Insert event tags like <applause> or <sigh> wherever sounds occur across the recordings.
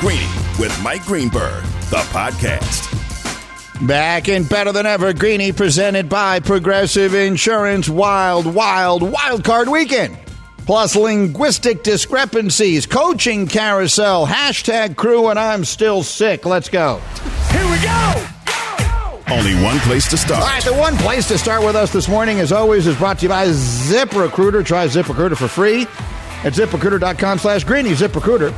Greeny with Mike Greenberg, the podcast. Back in better than ever, Greeny presented by Progressive Insurance. Wild, wild, wild card weekend. Plus linguistic discrepancies, coaching carousel, hashtag crew, and I'm still sick. Let's go. Here we go! Only one place to start. All right, the one place to start with us this morning, as always, is brought to you by ZipRecruiter. Try ZipRecruiter for free at ziprecruiter.com slash greeny. ZipRecruiter,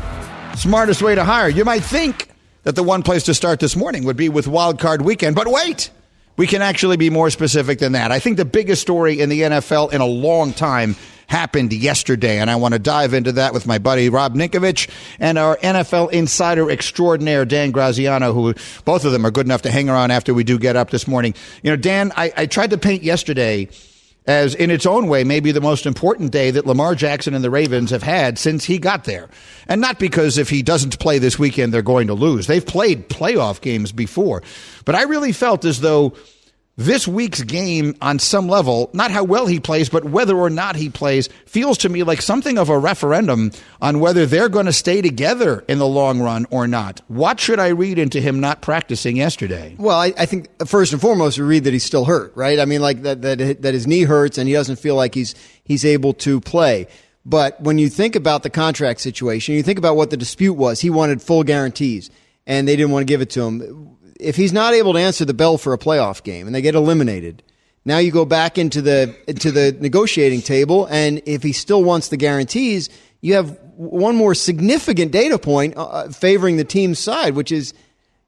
smartest way to hire. You might think that the one place to start this morning would be with Wild Card Weekend, but wait, we can actually be more specific than that. I think the biggest story in the NFL in a long time happened yesterday, and I want to dive into that with my buddy Rob Ninkovich and our NFL insider extraordinaire Dan Graziano, who both of them are good enough to hang around after we do get up this morning. You know, Dan, I, I tried to paint yesterday as in its own way maybe the most important day that Lamar Jackson and the Ravens have had since he got there. And not because if he doesn't play this weekend they're going to lose. They've played playoff games before. But I really felt as though this week's game on some level, not how well he plays, but whether or not he plays, feels to me like something of a referendum on whether they're going to stay together in the long run or not. What should I read into him not practicing yesterday? Well, I, I think first and foremost, we read that he's still hurt, right? I mean, like that, that, that his knee hurts and he doesn't feel like he's, he's able to play. But when you think about the contract situation, you think about what the dispute was. He wanted full guarantees and they didn't want to give it to him if he's not able to answer the bell for a playoff game and they get eliminated, now you go back into the into the negotiating table, and if he still wants the guarantees, you have one more significant data point uh, favoring the team's side, which is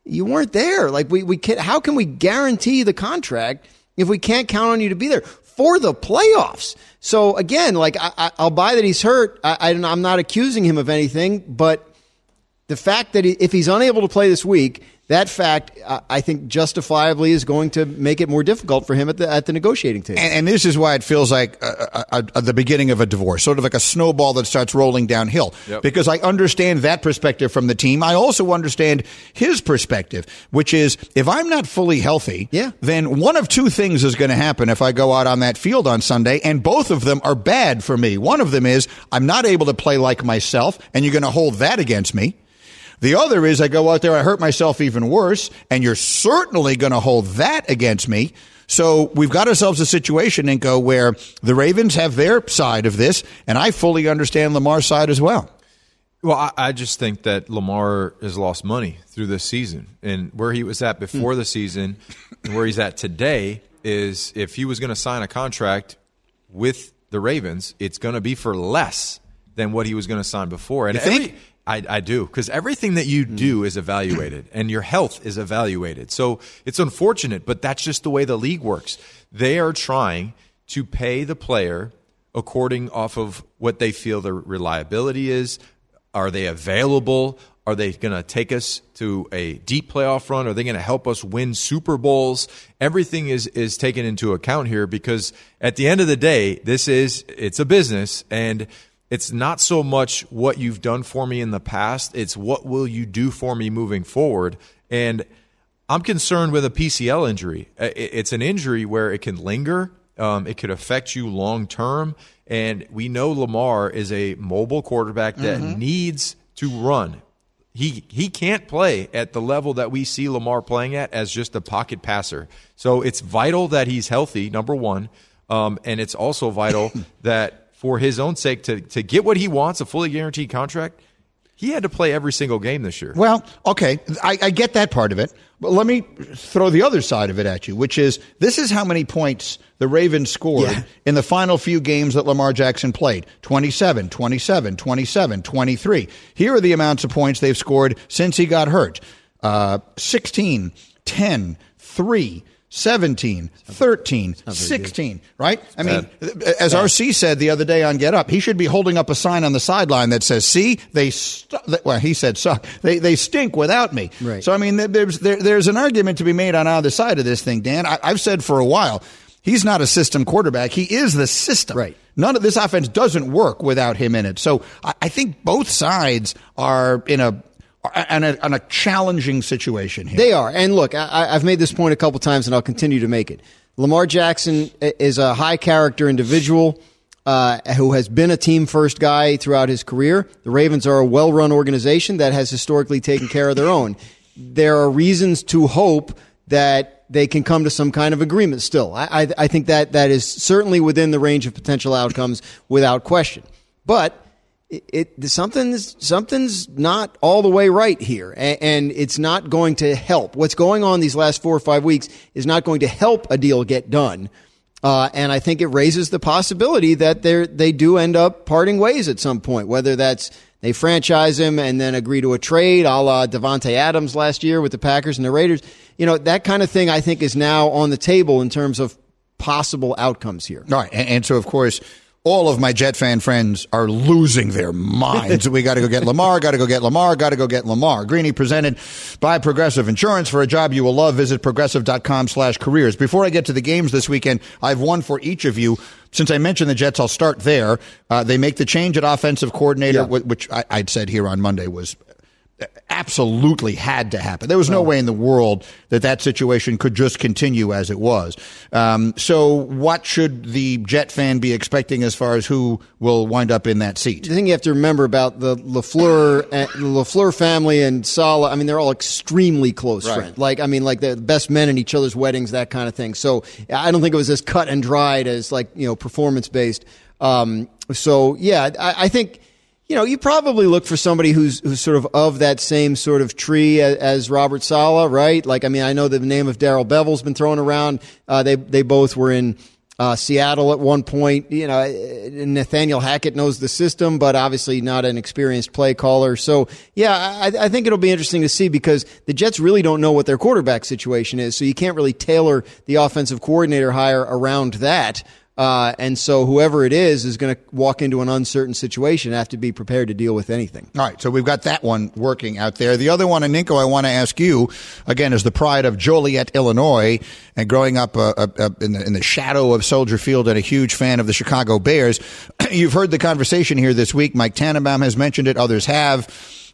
you weren't there. Like we we can, how can we guarantee the contract if we can't count on you to be there for the playoffs? So again, like I, will buy that he's hurt. I, I'm not accusing him of anything, but the fact that he, if he's unable to play this week, that fact, I think, justifiably is going to make it more difficult for him at the at the negotiating table. And, and this is why it feels like a, a, a, the beginning of a divorce, sort of like a snowball that starts rolling downhill. Yep. Because I understand that perspective from the team. I also understand his perspective, which is if I'm not fully healthy, yeah. then one of two things is going to happen if I go out on that field on Sunday, and both of them are bad for me. One of them is I'm not able to play like myself, and you're going to hold that against me. The other is I go out there, I hurt myself even worse, and you're certainly going to hold that against me. So we've got ourselves a situation, Inco, where the Ravens have their side of this, and I fully understand Lamar's side as well. Well, I, I just think that Lamar has lost money through this season, and where he was at hmm. before the season, and where he's at today is if he was going to sign a contract with the Ravens, it's going to be for less than what he was going to sign before. And you every, think? I, I do because everything that you do is evaluated and your health is evaluated. So it's unfortunate, but that's just the way the league works. They are trying to pay the player according off of what they feel their reliability is. Are they available? Are they going to take us to a deep playoff run? Are they going to help us win Super Bowls? Everything is is taken into account here because at the end of the day, this is it's a business and it's not so much what you've done for me in the past, it's what will you do for me moving forward. And I'm concerned with a PCL injury. It's an injury where it can linger, um, it could affect you long term. And we know Lamar is a mobile quarterback that mm-hmm. needs to run. He he can't play at the level that we see Lamar playing at as just a pocket passer. So it's vital that he's healthy, number one, um, and it's also vital <laughs> that for his own sake to, to get what he wants, a fully guaranteed contract, he had to play every single game this year. Well, okay, I, I, get that part of it, but let me throw the other side of it at you, which is this is how many points the Ravens scored yeah. in the final few games that Lamar Jackson played 27, 27, 27, 23. Here are the amounts of points they've scored since he got hurt uh, 16, 10, 3, 17, 13, 16, right? I mean, as RC said the other day on Get Up, he should be holding up a sign on the sideline that says, see, they, st-, well, he said, suck. They, they stink without me. Right. So, I mean, there's, there, there's an argument to be made on either side of this thing, Dan. I, I've said for a while, he's not a system quarterback. He is the system. Right. None of this offense doesn't work without him in it. So I, I think both sides are in a and a, and a challenging situation here. They are. And look, I, have made this point a couple times, and I'll continue to make it. Lamar Jackson is a high character individual. uh, who has been a team first guy throughout his career. The Ravens are a well run organization that has historically taken care of their own. There are reasons to hope that they can come to some kind of agreement still. I, I, I think that that is certainly within the range of potential outcomes without question. But it, it something's something's not all the way right here, and, and, it's not going to help. What's going on these last four or five weeks is not going to help a deal get done. Uh, and I think it raises the possibility that they they do end up parting ways at some point, whether that's they franchise him and then agree to a trade, a la Davante Adams last year with the Packers and the Raiders. You know that kind of thing. I think is now on the table in terms of possible outcomes here. All right, and, and so of course all of my Jet fan friends are losing their minds. we got to go get Lamar, got to go get Lamar, got to go get Lamar. Greeny presented by Progressive Insurance for a job you will love. Visit progressive.com slash careers. Before I get to the games this weekend, I have one for each of you. Since I mentioned the Jets, I'll start there. Uh, they make the change at offensive coordinator, yeah. which I, I'd said here on Monday was absolutely had to happen. There was no way in the world that that situation could just continue as it was. Um, so, what should the Jet fan be expecting as far as who will wind up in that seat? The thing you have to remember about the LaFleur, uh, the LaFleur family and Saleh, I mean, they're all extremely close right. friends. Like, I mean, like the best men in each other's weddings, that kind of thing. So, I don't think it was as cut and dried as like you know performance based. Um, so, yeah, I, I think you know, you probably look for somebody who's who's sort of of that same sort of tree as, as Robert Saleh, right? Like, I mean, I know the name of Darrell Bevell's been thrown around. Uh, they they both were in uh, Seattle at one point. You know, Nathaniel Hackett knows the system, but obviously not an experienced play caller. So, yeah, I, I think it'll be interesting to see because the Jets really don't know what their quarterback situation is. So you can't really tailor the offensive coordinator hire around that. Uh, and so whoever it is is going to walk into an uncertain situation and have to be prepared to deal with anything. All right, so we've got that one working out there. The other one, and Ninko, I want to ask you again, is the pride of Joliet, Illinois, and growing up uh, uh, in, the, in the shadow of Soldier Field and a huge fan of the Chicago Bears. <clears throat> You've heard the conversation here this week. Mike Tannenbaum has mentioned it. Others have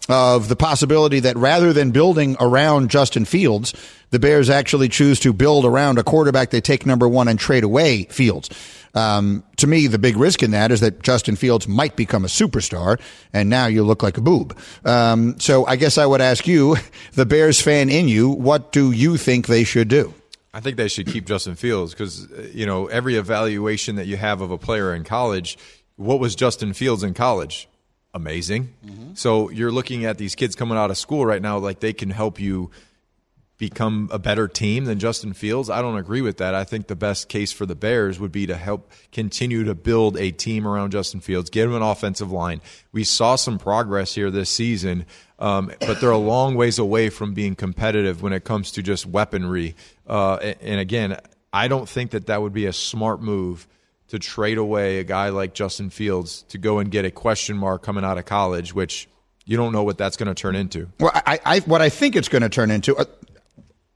of the possibility that rather than building around Justin Fields, the Bears actually choose to build around a quarterback they take number one and trade away Fields. Um, to me, the big risk in that is that Justin Fields might become a superstar, and now you look like a boob. Um, so I guess I would ask you, <laughs> the Bears fan in you, what do you think they should do? I think they should keep Justin Fields because you know every evaluation that you have of a player in college, what was Justin Fields in college? Amazing. Mm-hmm. So you're looking at these kids coming out of school right now, like they can help you become a better team than Justin Fields. I don't agree with that. I think the best case for the Bears would be to help continue to build a team around Justin Fields, get him an offensive line. We saw some progress here this season, um, but they're a long ways away from being competitive when it comes to just weaponry. Uh, and again, I don't think that that would be a smart move to trade away a guy like Justin Fields to go and get a question mark coming out of college, which you don't know what that's going to turn into. Well, I, I, what I think it's going to turn into, uh,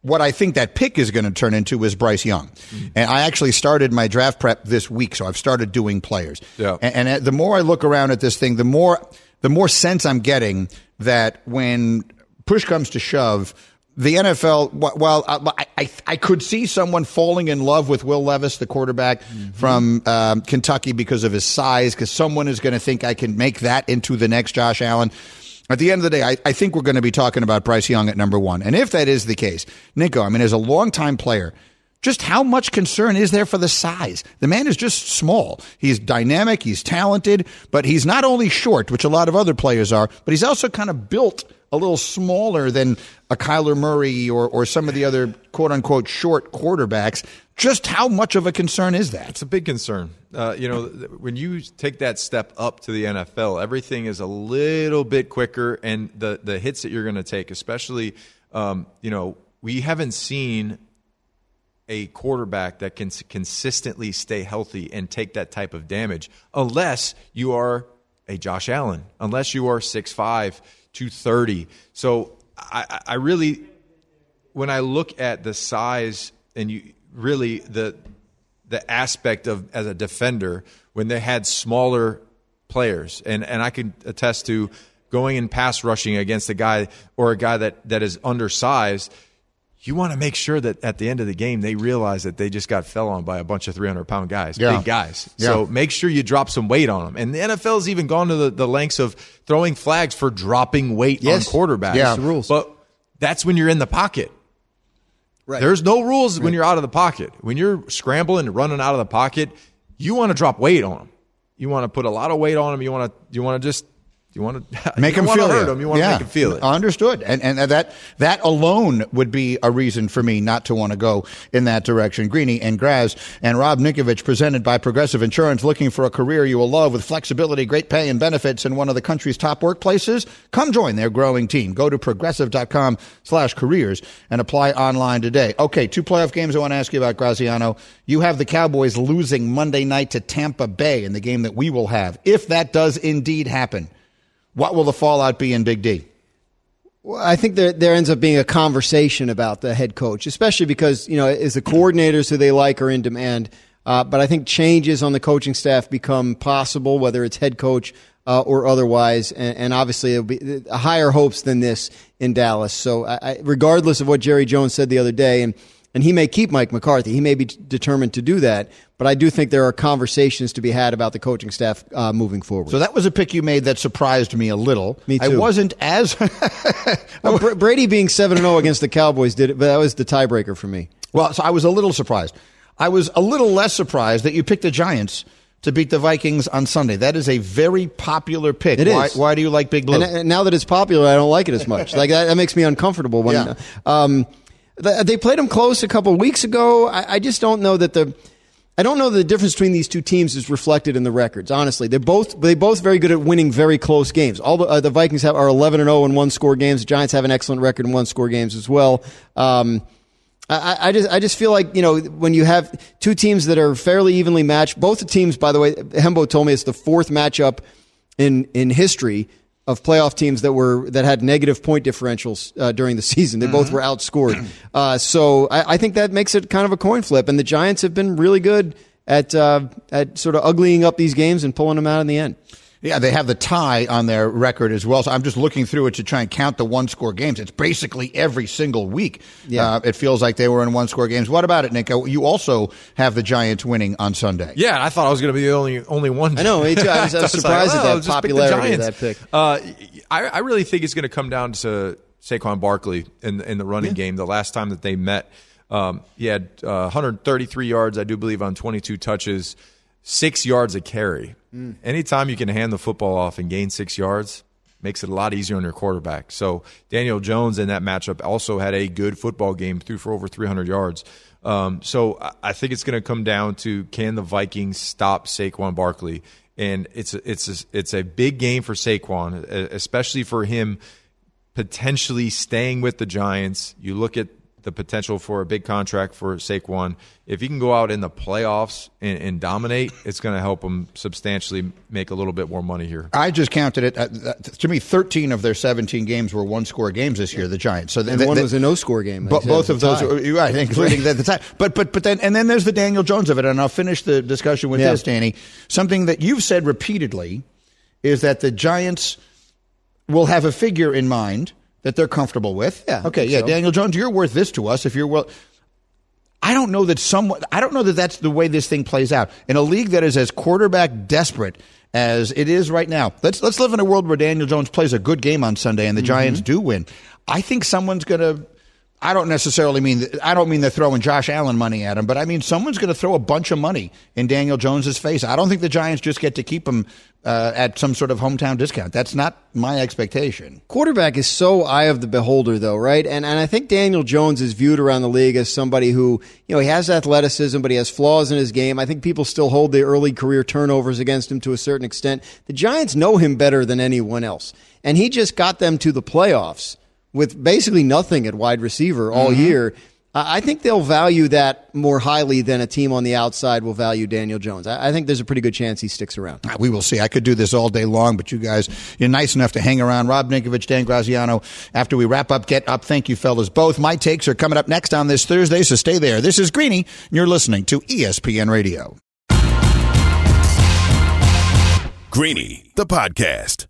what I think that pick is going to turn into is Bryce Young. Mm-hmm. And I actually started my draft prep this week, so I've started doing players. Yeah. And, and, the more I look around at this thing, the more the more sense I'm getting that when push comes to shove, the NFL. Well, I, I, I could see someone falling in love with Will Levis, the quarterback mm-hmm. from um, Kentucky, because of his size. Because someone is going to think I can make that into the next Josh Allen. At the end of the day, I, I think we're going to be talking about Bryce Young at number one. And if that is the case, Ninko, I mean, as a longtime player, just how much concern is there for the size? The man is just small. He's dynamic, he's talented, but he's not only short, which a lot of other players are, but he's also kind of built a little smaller than a Kyler Murray or, or some of the other quote unquote short quarterbacks. Just how much of a concern is that? It's a big concern. Uh, you know, when you take that step up to the NFL, everything is a little bit quicker, and the the hits that you're going to take, especially, um, you know, we haven't seen a quarterback that can consistently stay healthy and take that type of damage, unless you are a Josh Allen, unless you are 6'5", 230. So I, I really, when I look at the size and you really the the aspect of as a defender when they had smaller players, and and I can attest to going and pass rushing against a guy or a guy that that is undersized. You want to make sure that at the end of the game they realize that they just got fell on by a bunch of 300 pound guys, Yeah. big guys. Yeah. So make sure you drop some weight on them. And the NFL's even gone to the, the lengths of throwing flags for dropping weight Yes. on quarterbacks. Yeah. the rules. But that's when you're in the pocket. Right. There's no rules when you're out of the pocket. When you're scrambling and running out of the pocket, you want to drop weight on them. You want to put a lot of weight on them. You want to you want to just you want to <laughs> make them want feel to hurt it. them. You want to make them feel it. Understood. And and that that alone would be a reason for me not to want to go in that direction. Greeny and Graz and Rob Ninkovich presented by Progressive Insurance looking for a career you will love with flexibility, great pay and benefits in one of the country's top workplaces. Come join their growing team. Go to progressive.com slash careers and apply online today. Okay, two playoff games I want to ask you about, Graziano. You have the Cowboys losing Monday night to Tampa Bay in the game that we will have. If that does indeed happen, what will the fallout be in Big D? Well, I think there there ends up being a conversation about the head coach, especially because you know as the coordinators who they like are in demand. Uh, but I think changes on the coaching staff become possible, whether it's head coach uh, or otherwise, and, and obviously it'll be uh, higher hopes than this in Dallas. So, I, regardless of what Jerry Jones said the other day, and and he may keep Mike McCarthy, he may be determined to do that. But I do think there are conversations to be had about the coaching staff uh, moving forward. So that was a pick you made that surprised me a little. Me too. I wasn't as <laughs> Well, Br- Brady being seven and zero against the Cowboys did it, but that was the tiebreaker for me. well. So I was a little surprised. I was a little less surprised that you picked the Giants to beat the Vikings on Sunday. That is a very popular pick. It why, is. Why do you like Big Blue? And, and now that it's popular, I don't like it as much. like that, that makes me uncomfortable. When Yeah. um, they played them close a couple weeks ago. I, I just don't know that the. I don't know the difference between these two teams is reflected in the records. Honestly, they're both they both very good at winning very close games. All the, uh, the Vikings have are eleven and zero in one score games. The Giants have an excellent record in one score games as well. Um, I, I just I just feel like you know when you have two teams that are fairly evenly matched. Both the teams, by the way, Hembo told me it's the fourth matchup in in history of playoff teams that were that had negative point differentials uh, during the <laughs> season. They both were outscored. Uh, so I, I think that makes it kind of a coin flip. And the Giants have been really good at uh, at sort of uglying up these games and pulling them out in the end. Yeah, they have the tie on their record as well. So I'm just looking through it to try and count the one score games. It's basically every single week. Yeah. Uh, it feels like they were in one score games. What about it, Nick? You also have the Giants winning on Sunday. Yeah, I thought I was going to be the only only one. I know, me too. I was- I was <laughs> surprised at that well, just pick popularity of that pick. Uh, I, I really think it's going to come down to Saquon Barkley in in the running game. The last time that they met, um, he had uh, 133 yards, I do believe, on 22 touches, six yards a carry. Mm. Anytime you can hand the football off and gain six yards. Makes it a lot easier on your quarterback. So Daniel Jones in that matchup also had a good football game, threw for over 300 yards. Um, so I- think it's going to come down to can the Vikings stop Saquon Barkley, and it's a, it's a, it's a big game for Saquon, especially for him potentially staying with the Giants. You look at the potential for a big contract for Saquon. If he can go out in the playoffs and, and dominate, it's going to help him substantially make a little bit more money here. I just counted it. Uh, to me, 13 of their 17 games were one score games this year, the Giants. So And one was a no score game. But both of those, tie. you're right, including the, the time. But but but then and then there's the Daniel Jones of it, and I'll finish the discussion with Yeah. this, Danny. Something that you've said repeatedly is that the Giants will have a figure in mind that they're comfortable with. Yeah, Okay. Yeah. so. Daniel Jones, you're worth this to us if you're well. I don't know that someone. I don't know that that's the way this thing plays out in a league that is as quarterback desperate as it is right now. Let's let's live in a world where Daniel Jones plays a good game on Sunday and the mm-hmm. Giants do win. I think someone's going to. I don't necessarily mean I don't mean they're throwing Josh Allen money at him, but I mean someone's going to throw a bunch of money in Daniel Jones's face. I don't think the Giants just get to keep him uh, at some sort of hometown discount. That's not my expectation. quarterback is so eye of the beholder though right and and i think daniel jones is viewed around the league as somebody who you know he has athleticism but he has flaws in his game i think people still hold the early career turnovers against him to a certain extent the giants know him better than anyone else and he just got them to the playoffs with basically nothing at wide receiver all mm-hmm. year I I think they'll value that more highly than a team on the outside will value Daniel Jones. I I think there's a pretty good chance he sticks around. Ah, we will see. I could do this all day long, but you guys, you're nice enough to hang around. Rob Ninkovich, Dan Graziano. After we wrap up, get up. Thank you, fellas. Both my takes are coming up next on this Thursday, so stay there. This is Greeny, and you're listening to ESPN Radio. Greeny, the podcast.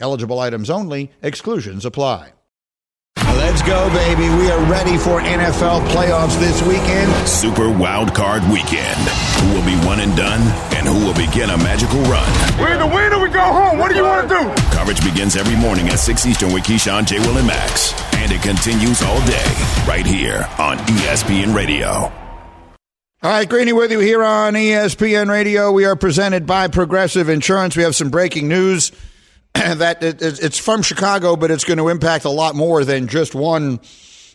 Eligible items only, exclusions apply. Let's go, baby. We are ready for NFL playoffs this weekend. Super Wild Card Weekend. Who will be one and done, and who will begin a magical run? We either win or we go home. What do you want to do? Coverage begins every morning at 6 Eastern with Keyshawn, J. Will, and Max. And it continues all day, right here on ESPN Radio. All right, Greeny with you here on ESPN Radio. We are presented by Progressive Insurance. We have some breaking news <clears throat> that it- it's from Chicago, but it's going to impact a lot more than just one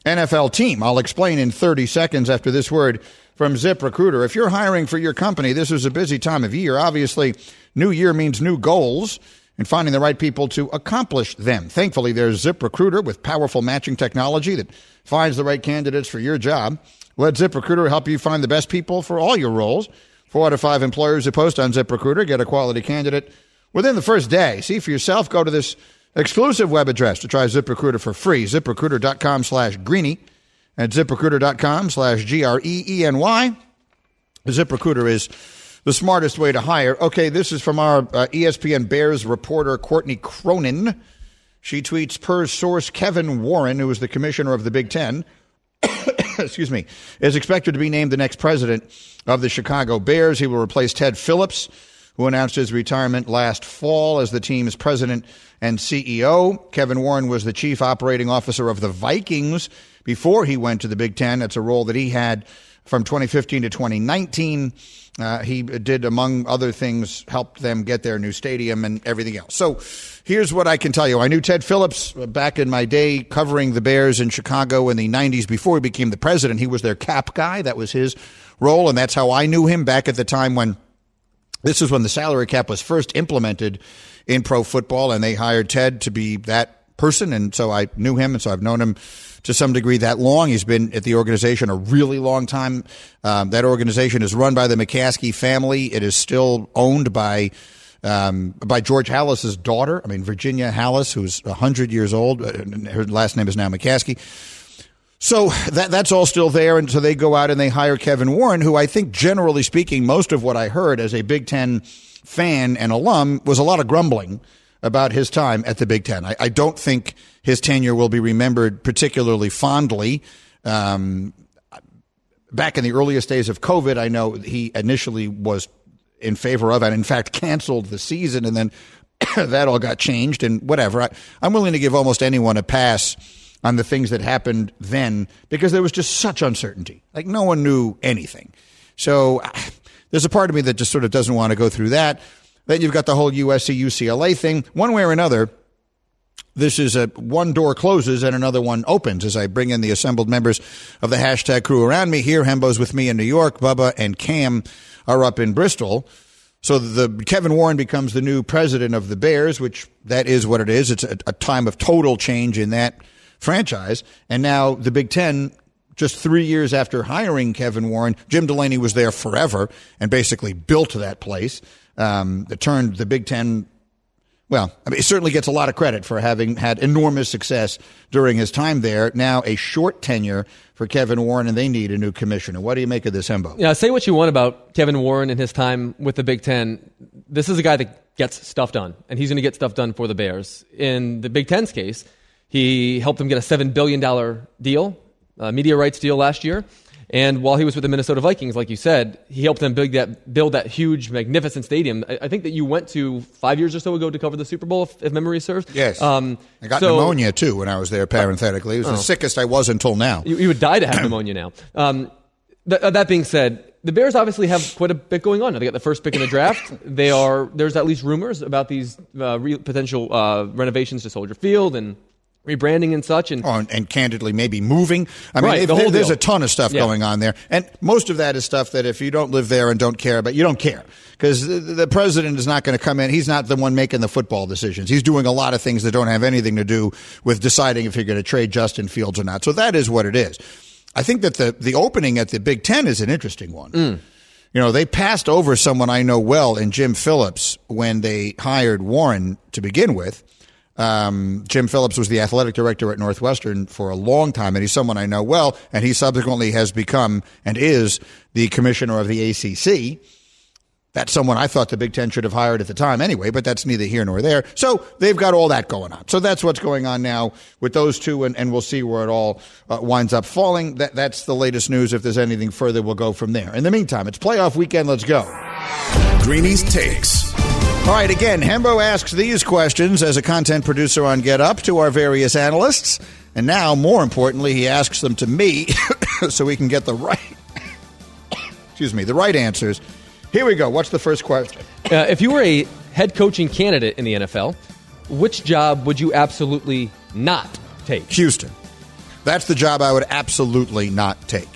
NFL team. I'll explain in 30 seconds after this word from Zip Recruiter. If you're hiring for your company, this is a busy time of year. Obviously, new year means new goals and finding the right people to accomplish them. Thankfully, there's Zip Recruiter with powerful matching technology that finds the right candidates for your job. Let Zip Recruiter help you find the best people for all your roles. Four out of five employers who post on Zip Recruiter get a quality candidate within the first day. See for yourself. Go to this exclusive web address to try ZipRecruiter for free. ZipRecruiter.com slash greeny at ZipRecruiter.com slash G R E E N Y. ZipRecruiter is the smartest way to hire. Okay, this is from our uh, ESPN Bears reporter, Courtney Cronin. She tweets per source Kevin Warren, who is the commissioner of the Big Ten, <coughs> excuse me, is expected to be named the next president of the Chicago Bears. He will replace Ted Phillips, who announced his retirement last fall as the team's president and CEO. Kevin Warren was the chief operating officer of the Vikings before he went to the Big Ten. That's a role that he had from 2015 to 2019. Uh, he did, among other things, help them get their new stadium and everything else. So here's what I can tell you. I knew Ted Phillips back in my day covering the Bears in Chicago in the 90s before he became the president. He was their cap guy. That was his role, and that's how I knew him back at the time when this was when the salary cap was first implemented in pro football, and they hired Ted to be that person. And so I knew him, and so I've known him to some degree that long. He's been at the organization a really long time. Um, that organization is run by the McCaskey family. It is still owned by um, by George Halas's daughter. I mean, Virginia Hallis, who's 100 years old. Uh, Her last name is now McCaskey. So that that's all still there, and so they go out and they hire Kevin Warren, who I think, generally speaking, most of what I heard as a Big Ten fan and alum was a lot of grumbling about his time at the Big Ten. I, I don't think his tenure will be remembered particularly fondly. Um, back in the earliest days of COVID, I know he initially was in favor of and in fact canceled the season, and then <coughs> that all got changed and whatever. I, I'm willing to give almost anyone a pass on the things that happened then because there was just such uncertainty. Like no one knew anything. So <sighs> there's a part of me that just sort of doesn't want to go through that. Then you've got the whole USC UCLA thing. One way or another, this is a one door closes and another one opens as I bring in the assembled members of the hashtag crew around me here. Hembo's with me in New York. Bubba and Cam are up in Bristol. So the Kevin Warren becomes the new president of the Bears, which that is what it is. It's a, a time of total change in that franchise. And now the Big Ten just three years after hiring Kevin Warren, Jim Delany was there forever and basically built that place um, that turned the Big Ten. Well, I mean, certainly gets a lot of credit for having had enormous success during his time there. Now, a short tenure for Kevin Warren, and they need a new commissioner. What do you make of this, Hembo? Yeah, say what you want about Kevin Warren and his time with the Big Ten. This is a guy that gets stuff done, and he's going to get stuff done for the Bears. In the Big Ten's case, he helped them get a $7 billion deal, a media rights deal last year. And while he was with the Minnesota Vikings, like you said, he helped them build that, build that huge, magnificent stadium. I, I think that you went to five years or so ago to cover the Super Bowl, if, if memory serves. Yes. Um, I got so, pneumonia too when I was there, parenthetically. It was oh. the sickest I was until now. You, you would die to have pneumonia now. Um, th- uh, that being said, the Bears obviously have quite a bit going on. They got the first pick in the draft. They are there's at least rumors about these uh, re- potential uh, renovations to Soldier Field and rebranding and such, and oh, and, and, candidly, maybe moving. I mean, right, the there, there's a ton of stuff yeah. going on there, and most of that is stuff that if you don't live there and don't care about, you don't care because the, the, president is not going to come in. He's not the one making the football decisions. He's doing a lot of things that don't have anything to do with deciding if you're going to trade Justin Fields or not. So that is what it is. I think that the the opening at the Big Ten is an interesting one. Mm. You know, they passed over someone I know well in Jim Phillips when they hired Warren to begin with. Um, Jim Phillips was the athletic director at Northwestern for a long time, and he's someone I know well. And he subsequently has become and is the commissioner of the ACC. That's someone I thought the Big Ten should have hired at the time anyway, but that's neither here nor there. So they've got all that going on. So that's what's going on now with those two, and, and we'll see where it all uh, winds up falling. That, that's the latest news. If there's anything further, we'll go from there. In the meantime, it's playoff weekend. Let's go. Greenies Takes. All right, again, Hembo asks these questions as a content producer on Get Up to our various analysts. And now, more importantly, he asks them to me <coughs> so we can get the right <coughs> excuse me, the right answers. Here we go. What's the first question? Uh, if you were a head coaching candidate in the NFL, which job would you absolutely not take? Houston. That's the job I would absolutely not take.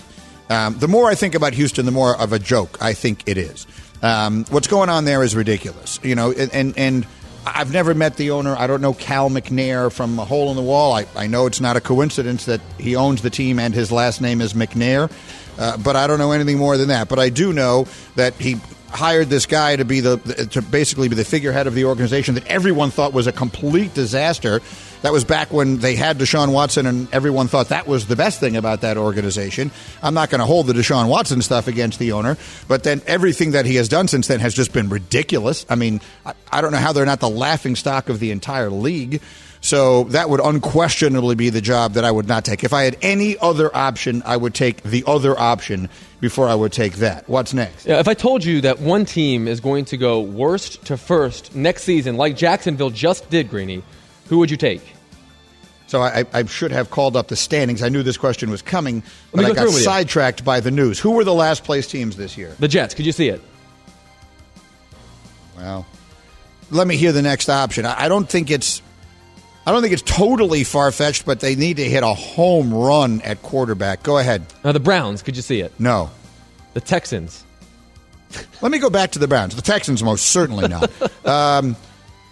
Um, the more I think about Houston, the more of a joke I think it is. Um, what's going on there is ridiculous. You know, and, and, and I've never met the owner. I don't know Cal McNair from a hole in the wall. I, I know it's not a coincidence that he owns the team and his last name is McNair, uh, but I don't know anything more than that. But I do know that he hired this guy to be the to basically be the figurehead of the organization that everyone thought was a complete disaster. That was back when they had Deshaun Watson, and everyone thought that was the best thing about that organization. I'm not going to hold the Deshaun Watson stuff against the owner, but then everything that he has done since then has just been ridiculous. I mean, I, I don't know how they're not the laughing stock of the entire league. So that would unquestionably be the job that I would not take. If I had any other option, I would take the other option before I would take that. What's next? Yeah, if I told you that one team is going to go worst to first next season, like Jacksonville just did, Greeny, who would you take? So I, I, should have called up the standings. I knew this question was coming, but I got sidetracked by the news. Who were the last place teams this year? The Jets. Could you see it? Well, let me hear the next option. I, I don't think it's I don't think it's totally far fetched, but they need to hit a home run at quarterback. Go ahead. Now, the Browns, could you see it? No. The Texans. Let me go back to the Browns. The Texans, most certainly not. <laughs> um,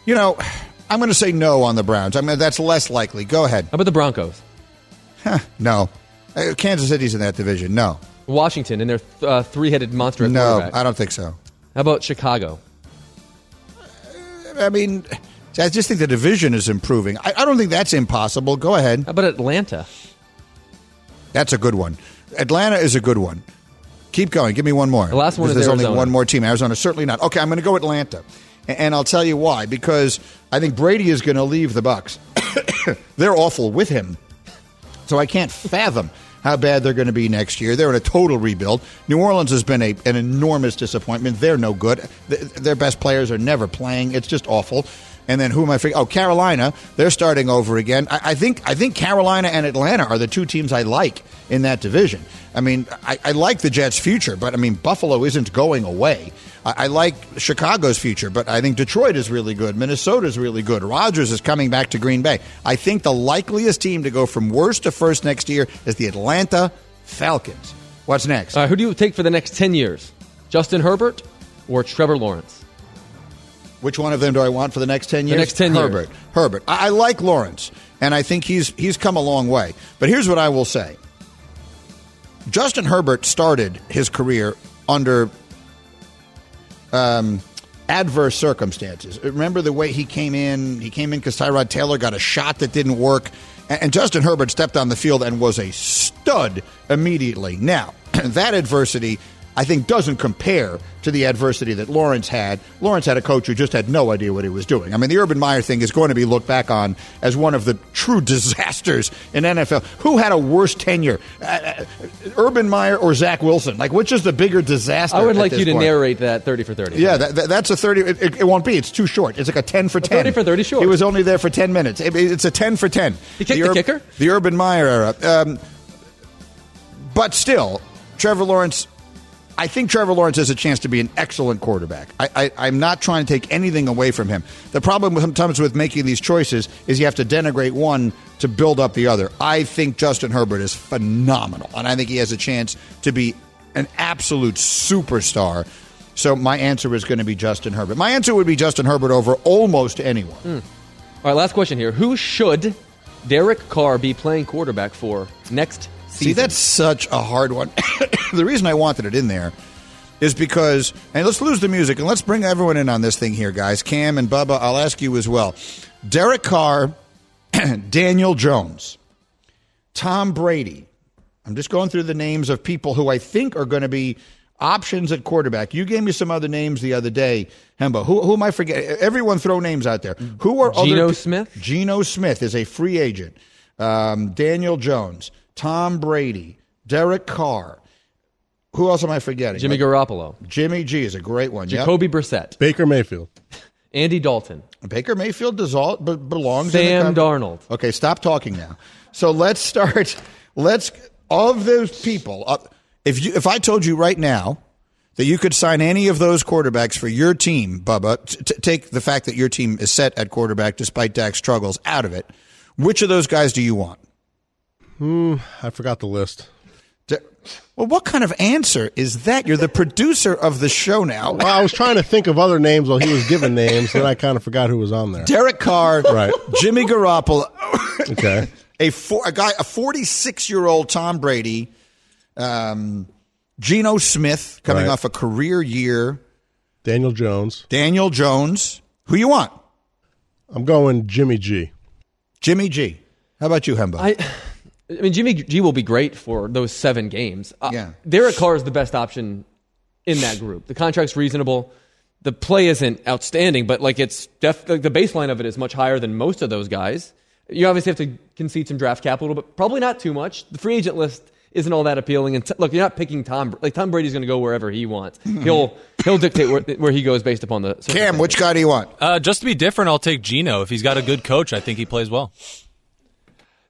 you know, I'm going to say no on the Browns. I mean, that's less likely. Go ahead. How about the Broncos? Huh, no. Uh, Kansas City's in that division. No. Washington and their uh, three-headed monster. no, I don't think so. How about Chicago? I mean, I just think the division is improving. I, I don't think that's impossible. Go ahead. How about Atlanta? That's a good one. Atlanta is a good one. Keep going. Give me one more. The last one is There's Arizona. only one more team. Arizona, certainly not. Okay, I'm going to go Atlanta. And I'll tell you why. Because I think Brady is going to leave the Bucs. <coughs> They're awful with him. So I can't fathom how bad they're going to be next year. They're in a total rebuild. New Orleans has been a, an enormous disappointment. They're no good. Their best players are never playing. It's just awful. And then who am I forgetting? Oh, Carolina. They're starting over again. I, I think I think Carolina and Atlanta are the two teams I like in that division. I mean, I, I like the Jets' future, but I mean, Buffalo isn't going away. I, I like Chicago's future, but I think Detroit is really good. Minnesota's really good. Rodgers is coming back to Green Bay. I think the likeliest team to go from worst to first next year is the Atlanta Falcons. What's next? Right, who do you take for the next 10 years? Justin Herbert or Trevor Lawrence? Which one of them do I want for the next ten years? next 10 years. Herbert. Herbert. I, I like Lawrence, and I think he's he's come a long way. But here's what I will say: Justin Herbert started his career under um, adverse circumstances. Remember the way he came in? He came in because Tyrod Taylor got a shot that didn't work, and, and Justin Herbert stepped on the field and was a stud immediately. Now <clears throat> that adversity. I think doesn't compare to the adversity that Lawrence had. Lawrence had a coach who just had no idea what he was doing. I mean, the Urban Meyer thing is going to be looked back on as one of the true <laughs> disasters in NFL. Who had a worse tenure, uh, uh, Urban Meyer or Zach Wilson? Like, which is the bigger disaster? I would like you to point? narrate that 30 for 30. Yeah, that, that- that's a 30. It, it- won't be. It's too short. It's like a 10 for 10. 30 for 30 short. He was only there for 10 minutes. It- it's a 10 for 10. He kicked the kicker? The Urban Meyer era. Um, but still, Trevor Lawrence. I think Trevor Lawrence has a chance to be an excellent quarterback. I, I'm not trying to take anything away from him. The problem sometimes with making these choices is you have to denigrate one to build up the other. I think Justin Herbert is phenomenal, and I think he has a chance to be an absolute superstar. So my answer is going to be Justin Herbert. My answer would be Justin Herbert over almost anyone. Hmm. All right, last question here. Who should Derek Carr be playing quarterback for next? See, that's such a hard one. <coughs> the reason I wanted it in there is because, and let's lose the music and let's bring everyone in on this thing here, guys. Cam and Bubba, I'll ask you as well. Derek Carr, <coughs> Daniel Jones, Tom Brady. I'm just going through the names of people who I think are going to be options at quarterback. You gave me some other names the other day, Hembo. Who, who am I forgetting? Everyone throw names out there. Who are Geno other, Smith? Geno Smith is a free agent. Um, Daniel Jones, Tom Brady, Derek Carr. Who else am I forgetting? Jimmy Garoppolo, Jimmy G is a great one. Yep. Jacoby Brissett, Baker Mayfield. <laughs> Andy Dalton, Baker Mayfield does all, be- belongs. in Sam the Darnold. Okay, stop talking now. So let's start. <laughs> Let's of those people. Uh, if you, if I told you right now that you could sign any of those quarterbacks for your team, Bubba, t- t- take the fact that your team is set at quarterback despite Dak's struggles out of it. Which of those guys do you want? I forgot the list. Well, what kind of answer is that? You're the producer of the show now. Well, I was trying to think of other names while he was giving names, and I kind of forgot who was on there. Derek Carr, Right. Jimmy Garoppolo, Okay. a four, a guy, a 46 year old Tom Brady, um, Geno Smith coming Right. off a career year, Daniel Jones. Daniel Jones. Who you want? I'm going Jimmy G. Jimmy G. How about you, Hembo? I, I mean, Jimmy G will be great for those seven games. Uh, Yeah. Derek Carr is the best option in that group. The contract's reasonable. The play isn't outstanding, but like it's def- like the baseline of it is much higher than most of those guys. You obviously have to concede some draft capital, but probably not too much. The free agent list isn't all that appealing. And t- look, you're not picking Tom. Like Tom Brady's going to go wherever he wants. He'll he'll dictate where, where he goes based upon the. Cam, which guy do you want? Uh, just to be different, I'll take Geno. If he's got a good coach, I think he plays well.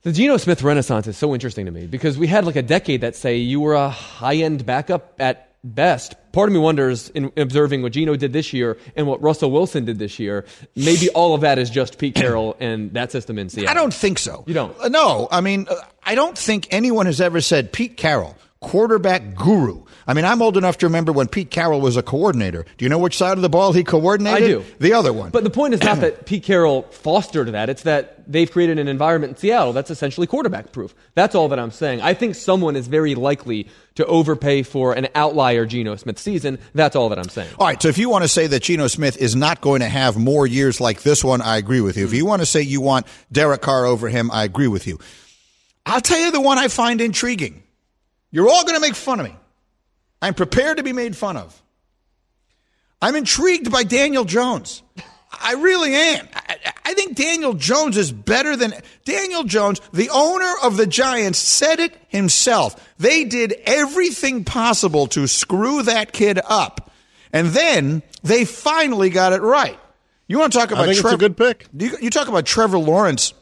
The Geno Smith renaissance is so interesting to me because we had like a decade that say you were a high end backup at best. Part of me wonders in observing what Geno did this year and what Russell Wilson did this year, maybe all of that is just Pete <coughs> Carroll and that system in Seattle. I don't think so. You don't? No, I mean, uh, I don't think anyone has ever said Pete Carroll, quarterback guru. I mean, I'm old enough to remember when Pete Carroll was a coordinator. Do you know which side of the ball he coordinated? I do. The other one. But the point is not <clears throat> that Pete Carroll fostered that. It's that they've created an environment in Seattle that's essentially quarterback proof. That's all that I'm saying. I think someone is very likely to overpay for an outlier Geno Smith season. That's all that I'm saying. All right, so if you want to say that Geno Smith is not going to have more years like this one, I agree with you. If you mm-hmm. want to say you want Derek Carr over him, I agree with you. I'll tell you the one I find intriguing. You're all going to make fun of me. I'm prepared to be made fun of. I'm intrigued by Daniel Jones. I really am. I, I think Daniel Jones is better than Daniel Jones. The owner of the Giants said it himself. They did everything possible to screw that kid up. And then they finally got it right. You want to talk about I think Trev- it's a good pick. You, you talk about Trevor Lawrence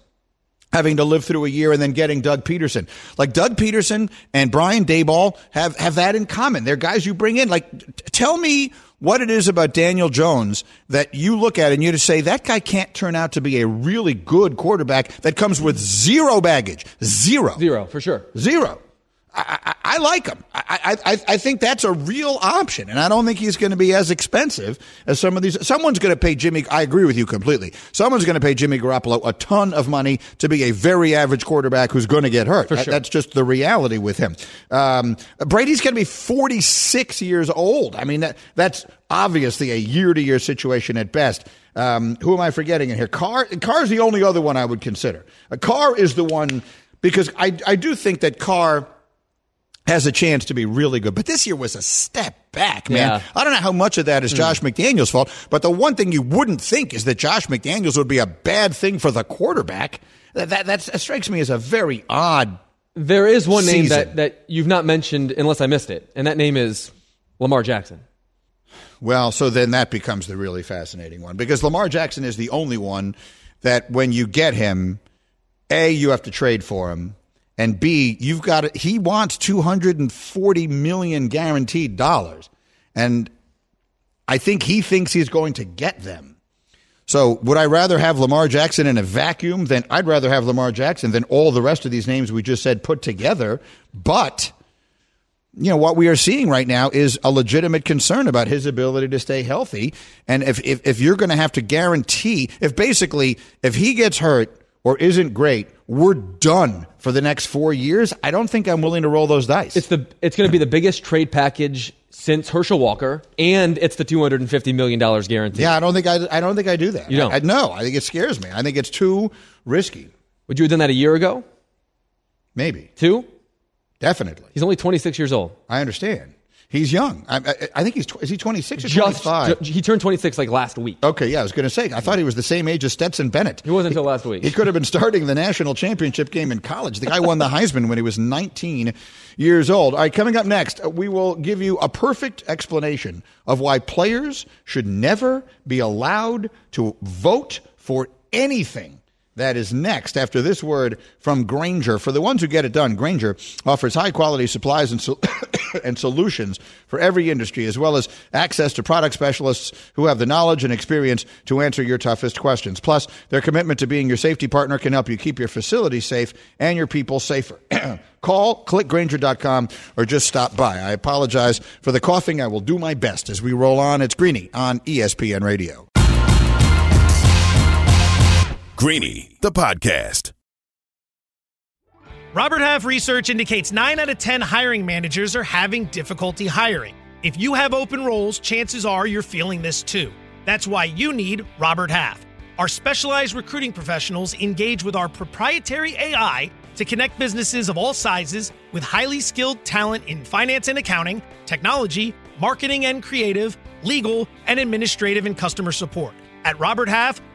having to live through a year and then getting Doug Pederson. Like Doug Pederson and Brian Daboll have, have that in common. They're guys you bring in. Like, t- tell me what it is about Daniel Jones that you look at and you just say that guy can't turn out to be a really good quarterback that comes with zero baggage. Zero. Zero, for sure. Zero. I, I, I like him. I, I, I think that's a real option, and I don't think he's going to be as expensive as some of these. Someone's going to pay Jimmy. I agree with you completely. Someone's going to pay Jimmy Garoppolo a ton of money to be a very average quarterback who's going to get hurt. For sure. That's just the reality with him. Um, Brady's going to be 46 years old. I mean, that, that's obviously a year to year situation at best. Um, who am I forgetting in here? Carr. Carr's the only other one I would consider. Uh, Carr is the one because I, I do think that Carr has a chance to be really good. But this year was a step back, man. Yeah. I don't know how much of that is hmm. Josh McDaniels' fault, but the one thing you wouldn't think is that Josh McDaniels would be a bad thing for the quarterback. That, that, that strikes me as a very odd. There is one name that, that you've not mentioned unless I missed it, and that name is Lamar Jackson. Well, so then that becomes the really fascinating one because Lamar Jackson is the only one that when you get him, A, you have to trade for him. And B, you've got to, he wants 240 million guaranteed dollars. And I think he thinks he's going to get them. So would I rather have Lamar Jackson in a vacuum than I'd rather have Lamar Jackson than all the rest of these names we just said put together. But you know what we are seeing right now is a legitimate concern about his ability to stay healthy. And if if, if you're going to have to guarantee, if basically if he gets hurt or isn't great, we're done for the next four years. I don't think I'm willing to roll those dice. It's the it's going to be the biggest trade package since Herschel Walker, and it's the two hundred and fifty million dollars guarantee. yeah, I don't think I I don't think I do that. You don't? I, I, no, I think it scares me. I think it's too risky. Would you have done that a year ago? Maybe, Two? definitely. He's only twenty six years old. I understand. He's young. I, I, I think he's tw- is he 26 or Just 25? ju- he turned twenty six like last week. Okay, yeah, I was going to say. I thought he was the same age as Stetson Bennett. He wasn't until last week. He could have been starting the national championship game in college. The guy won the Heisman when he was 19 years old. All right, coming up next, we will give you a perfect explanation of why players should never be allowed to vote for anything. That is next after this word from Grainger. For the ones who get it done, Grainger offers high quality supplies and, sol- <coughs> and solutions for every industry, as well as access to product specialists who have the knowledge and experience to answer your toughest questions. Plus, their commitment to being your safety partner can help you keep your facility safe and your people safer. <coughs> Call clickgrainger.com or just stop by. I apologize for the coughing. I will do my best as we roll on. It's Greeny on ESPN Radio. Greeny, the podcast. Robert Half research indicates 9 out of 10 hiring managers are having difficulty hiring. If you have open roles, chances are you're feeling this too. That's why you need Robert Half. Our specialized recruiting professionals engage with our proprietary AI to connect businesses of all sizes with highly skilled talent in finance and accounting, technology, marketing and creative, legal, and administrative and customer support. At Robert Half,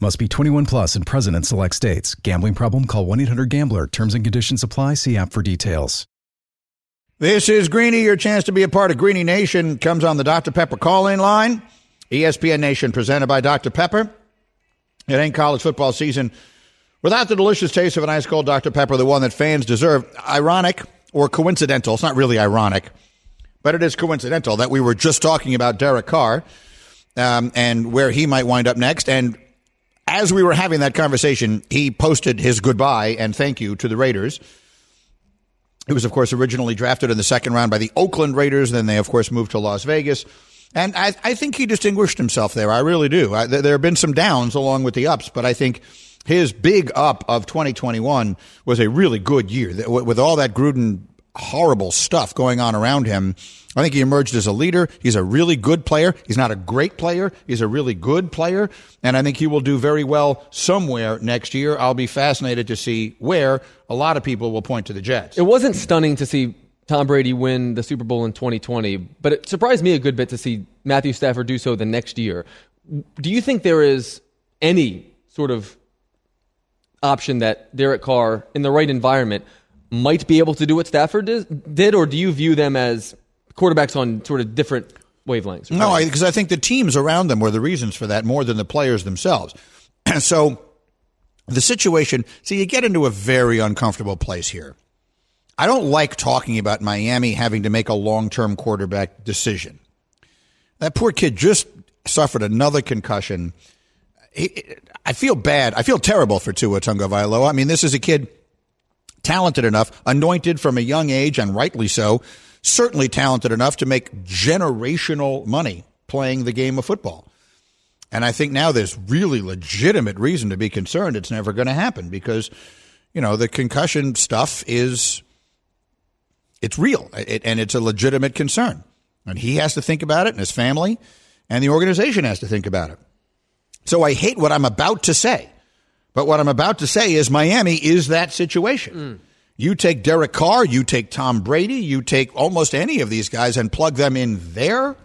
Must be 21 plus and present in select states. Gambling problem? Call 1 800 Gambler. Terms and conditions apply. See app for details. This is Greeny. Your chance to be a part of Greeny Nation comes on the Dr. Pepper call in line. ESPN Nation presented by Dr. Pepper. It ain't college football season without the delicious taste of an ice cold Dr. Pepper, the one that fans deserve. Ironic, or coincidental. It's not really ironic, but it is coincidental that we were just talking about Derek Carr um, and where he might wind up next. And as we were having that conversation, he posted his goodbye and thank you to the Raiders. He was, of course, originally drafted in the second round by the Oakland Raiders. Then they, of course, moved to Las Vegas. And I, I think he distinguished himself there. I really do. I, there have been some downs along with the ups, but I think his big up of 2021 was a really good year. With all that Gruden horrible stuff going on around him, I think he emerged as a leader. He's a really good player. He's not a great player. He's a really good player. And I think he will do very well somewhere next year. I'll be fascinated to see where a lot of people will point to the Jets. It wasn't stunning to see Tom Brady win the Super Bowl in 2020, but it surprised me a good bit to see Matthew Stafford do so the next year. Do you think there is any sort of option that Derek Carr, in the right environment, might be able to do what Stafford did, or do you view them as quarterbacks on sort of different wavelengths? No, because I, I think the teams around them were the reasons for that more than the players themselves. And <clears throat> so the situation, see, you get into a very uncomfortable place here. I don't like talking about Miami having to make a long term quarterback decision. That poor kid just suffered another concussion. I feel bad. I feel terrible for Tua Tagovailoa. I mean, this is a kid talented enough, anointed from a young age, and rightly so, certainly talented enough to make generational money playing the game of football. And I think now there's really legitimate reason to be concerned it's never going to happen because, you know, the concussion stuff is it's real and it's a legitimate concern. And he has to think about it and his family and the organization has to think about it. So I hate what I'm about to say. But what I'm about to say is Miami is that situation. Mm. You take Derek Carr, you take Tom Brady, you take almost any of these guys and plug them in there,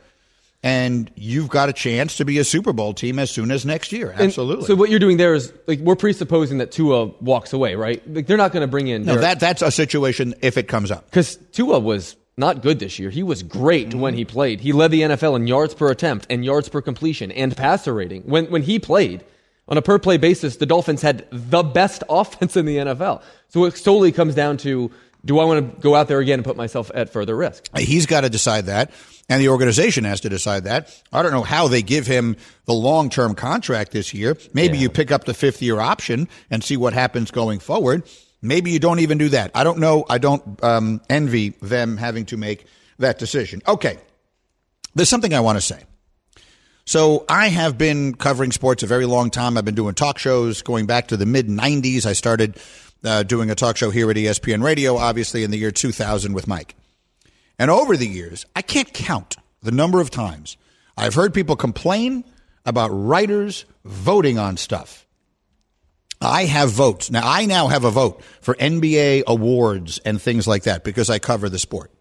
and you've got a chance to be a Super Bowl team as soon as next year. Absolutely. And so what you're doing there is like we're presupposing that Tua walks away, right? Like they're not going to bring in. No, that that's a situation if it comes up. Because Tua was not good this year. He was great mm-hmm. when he played. He led the NFL in yards per attempt and yards per completion and passer rating when when he played on a per play basis, the Dolphins had the best <laughs> offense in the NFL. So it solely comes down to do I want to go out there again and put myself at further risk? He's got to decide that, and the organization has to decide that. I don't know how they give him the long term contract this year. Maybe yeah. you pick up the fifth year option and see what happens going forward. Maybe you don't even do that. I don't know. I don't um, envy them having to make that decision. Okay. There's something I want to say. So I have been covering sports a very long time. I've been doing talk shows going back to the mid 90s. I started uh, doing a talk show here at ESPN Radio, obviously in the year 2000 with Mike. And over the years, I can't count the number of times I've heard people complain about writers voting on stuff. I have votes. Now, I now have a vote for NBA awards and things like that because I cover the sport.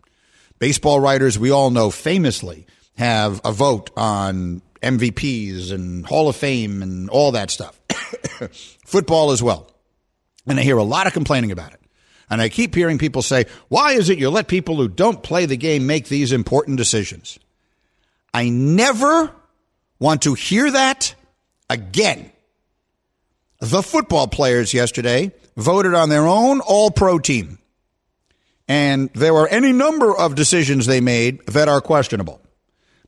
Baseball writers, we all know famously, have a vote on MVPs and Hall of Fame and all that stuff. <coughs> Football as well. And I hear a lot of complaining about it. And I keep hearing people say, why is it you let people who don't play the game make these important decisions? I never want to hear that again. The football players yesterday voted on their own all pro team. And there were any number of decisions they made that are questionable.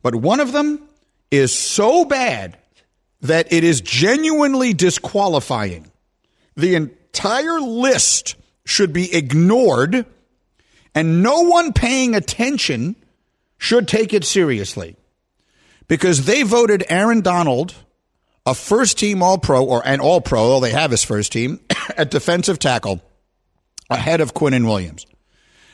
But one of them is so bad that it is genuinely disqualifying. The entire list should be ignored, and no one paying attention should take it seriously because they voted Aaron Donald a first team All Pro or an All Pro, all they have is first team, <coughs> at defensive tackle ahead of Quinnen Williams.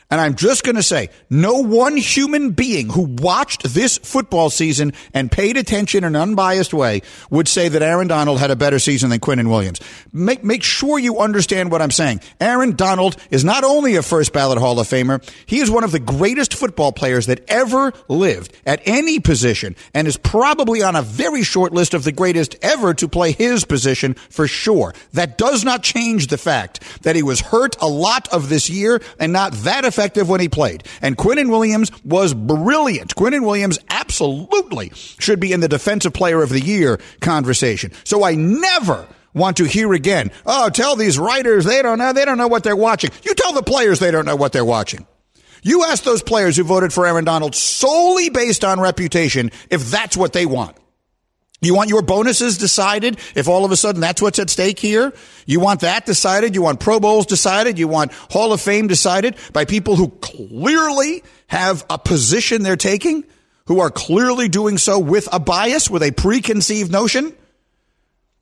And I'm just going to say, no one human being who watched this football season and paid attention in an unbiased way would say that Aaron Donald had a better season than Quinnen Williams. Make, make sure you understand what I'm saying. Aaron Donald is not only a first ballot Hall of Famer, he is one of the greatest football players that ever lived at any position and is probably on a very short list of the greatest ever to play his position for sure. That does not change the fact that he was hurt a lot of this year and not that effective when he played. And Quinnen Williams was brilliant. Quinnen Williams absolutely should be in the defensive player of the year conversation. So I never want to hear again, oh, tell these writers they don't know, they don't know what they're watching. You tell the players they don't know what they're watching. You ask those players who voted for Aaron Donald solely based on reputation if that's what they want. You want your bonuses decided if all of a sudden that's what's at stake here? You want that decided? You want Pro Bowls decided? You want Hall of Fame decided by people who clearly have a position they're taking, who are clearly doing so with a bias, with a preconceived notion?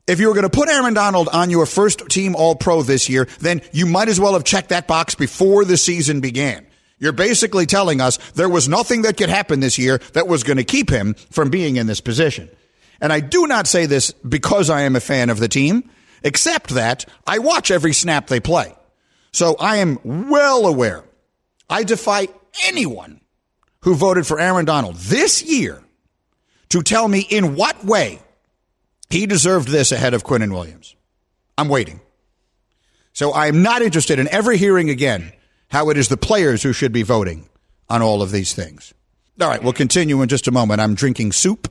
If you were going to put Aaron Donald on your first team All Pro this year, then you might as well have checked that box before the season began. You're basically telling us there was nothing that could happen this year that was going to keep him from being in this position. And I do not say this because I am a fan of the team, except that I watch every snap they play. So I am well aware. I defy anyone who voted for Aaron Donald this year to tell me in what way he deserved this ahead of Quinnen Williams. I'm waiting. So I am not interested in ever hearing again how it is the players who should be voting on all of these things. All right, we'll continue in just a moment. I'm drinking soup